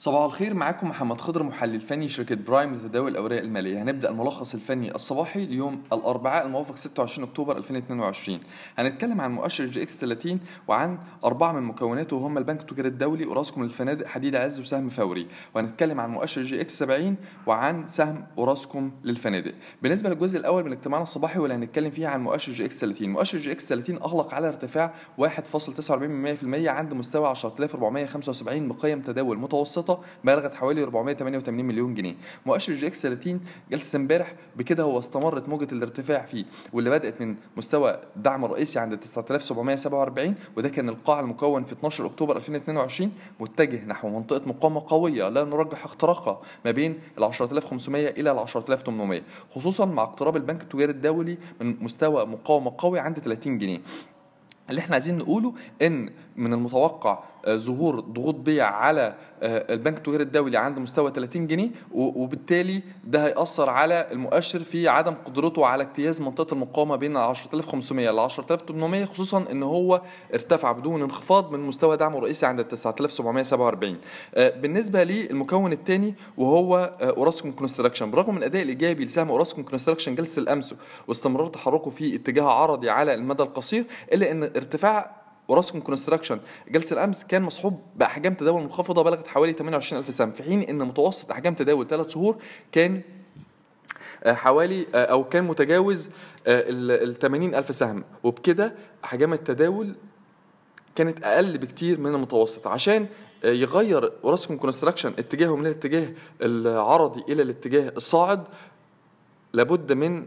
صباح الخير معاكم محمد خضر محلل فني شركة برايم لتداول الأوراق المالية. هنبدأ الملخص الفني الصباحي ليوم الأربعاء الموافق 26 أكتوبر 2022 هنتكلم عن مؤشر EGX 30 وعن أربعة من مكوناته وهم البنك التجاري الدولي أوراسكوم للفنادق حديد عز وسهم فوري. وهنتكلم عن مؤشر EGX 70 وعن سهم أوراسكوم للفنادق. بالنسبة للجزء الأول من اجتماعنا الصباحي واللي هنتكلم فيه عن مؤشر EGX 30 مؤشر EGX 30 أغلق على ارتفاع 1.49% عند مستوى 10475 بقيم تداول متوسطة. بلغت حوالي حوالي 488 مليون جنيه. مؤشر EGX 30 جلسة امبارح بكده هو استمرت موجة الارتفاع فيه واللي بدأت من مستوى الدعم الرئيسي عند 9747 وده كان القاع المكون في 12 أكتوبر 2022 متجه نحو منطقة مقاومة قوية لا نرجح اختراقها ما بين ال 10500 إلى ال 10800 خصوصا مع اقتراب البنك التجاري الدولي من مستوى مقاومة قوي عند 30 جنيه. اللي إحنا عايزين نقوله إن من المتوقع ظهور ضغوط بيع على آه، البنك التجاري الدولي عند مستوى 30 جنيه وبالتالي ده هيأثر على المؤشر في عدم قدرته على اجتياز منطقة المقاومة بين 10500 ل 10800 خصوصا إن هو ارتفع بدون انخفاض من مستوى دعمه الرئيسي عند 9747 آه، بالنسبة للمكون الثاني وهو اوراسكوم كونستراكشن برغم من الأداء الإيجابي لسهم اوراسكوم كونستراكشن جلسة الأمس واستمرار تحركه في اتجاه عرضي على المدى القصير إلا إن ارتفاع اوراسكوم كونستراكشن جلسة الأمس كان مصحوب بأحجام تداول منخفضة بلغت حوالي 28000 سهم. في حين إن متوسط أحجام تداول ثلاث شهور كان آه، حوالي آه، أو كان متجاوز آه، ال 80000 سهم. وبكده أحجام التداول كانت أقل بكتير من المتوسط. عشان يغير اوراسكوم كونستراكشن اتجاهه من الاتجاه العرضي إلى الاتجاه الصاعد لابد من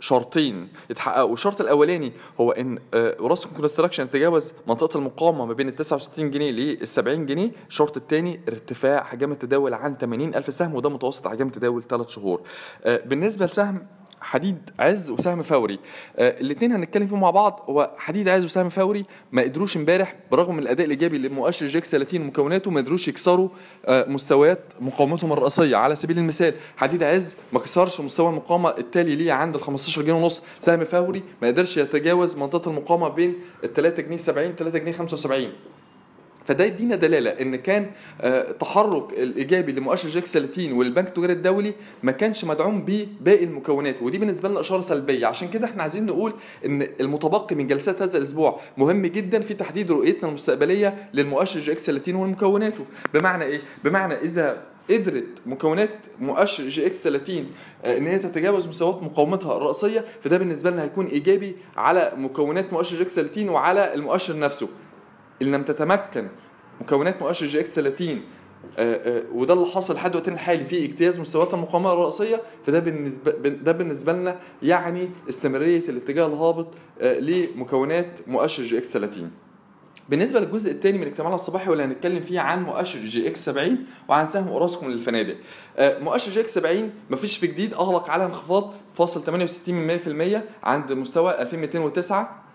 شرطين يتحققوا. الشرط الأولاني هو إن اوراسكوم كونستراكشن تجاوز منطقة المقاومة ما بين ال 69 جنيه لل 70 جنيه. الشرط الثاني ارتفاع حجم التداول عن 80 ألف سهم وده متوسط حجم التداول ثلاث شهور. آه، بالنسبة لسهم حديد عز وسهم فوري. آه الاثنين هنتكلم فيهم مع بعض. هو حديد عز وسهم فوري ما قدروش امبارح برغم الأداء الإيجابي لمؤشر EGX 30 ومكوناته ما قدروش يكسروا آه مستويات مقاومتهم الرئيسية. على سبيل المثال حديد عز ما كسرش مستوى المقاومة التالي ليه عند ال 15 جنيه ونص. سهم فوري ما قدرش يتجاوز منطقة المقاومة بين ال 3 جنيه 70 3 جنيه 75 فده يدينا دلالة إن كان آه، تحرك الإيجابي لمؤشر جاك 30 والبنك التجاري الدولي ما كانش مدعوم بباقي المكونات ودي بالنسبة لنا إشارة سلبية. عشان كده إحنا عايزين نقول إن المتبقي من جلسات هذا الأسبوع مهم جدا في تحديد رؤيتنا المستقبلية للمؤشر جاك 30 ومكوناته. بمعنى إيه؟ بمعنى إذا قدرت مكونات مؤشر EGX 30 آه، إن هي تتجاوز مستويات مقاومتها الرئيسية فده بالنسبة لنا هيكون إيجابي على مكونات مؤشر EGX 30 وعلى المؤشر نفسه. ان لم تتمكن مكونات مؤشر EGX 30 آه، آه، وده اللي حصل لحد وقتنا الحالي في اجتياز مستويات المقاومة الرئيسية فده بالنسبة ده بالنسبة لنا يعني استمرارية الاتجاه الهابط آه، لمكونات مؤشر EGX 30 بالنسبة للجزء الثاني من اجتماعنا الصباحي واللي هنتكلم فيه عن مؤشر EGX 70 وعن سهم أوراسكوم للفنادق. مؤشر EGX 70 مفيش في جديد أغلق على انخفاض فاصل 68% عند مستوى 2209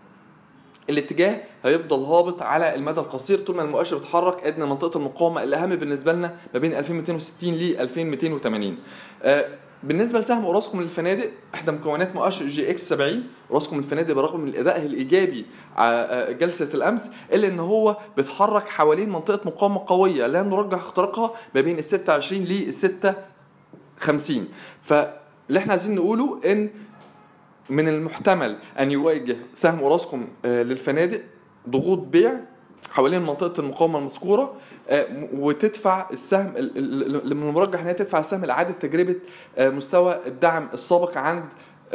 الاتجاه هيفضل هابط على المدى القصير طول ما المؤشر بيتحرك ادنى منطقة المقاومة الأهم بالنسبة لنا ما بين 2260 ل 2280 آه بالنسبة لسهم أوراسكوم للفنادق إحدى مكونات مؤشر EGX 70 أوراسكوم للفنادق برغم من ادائه الإيجابي آه، جلسة الأمس إلا إن هو بيتحرك حوالين منطقة مقاومة قوية لا نرجح اختراقها ما بين ال 26 لل 56 فاللي إحنا عايزين نقوله إن من المحتمل أن يواجه سهم أوراسكوم آه، للفنادق ضغوط بيع حوالين منطقة المقاومة المذكورة آه، وتدفع السهم من المرجح إن تدفع السهم لاعاده تجربة آه، مستوى الدعم السابق عند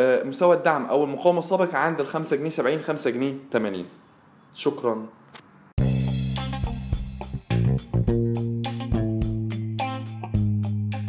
مستوى الدعم أو المقاومة السابقة عند ال 5 جنيه 70 5 جنيه 80 شكرا.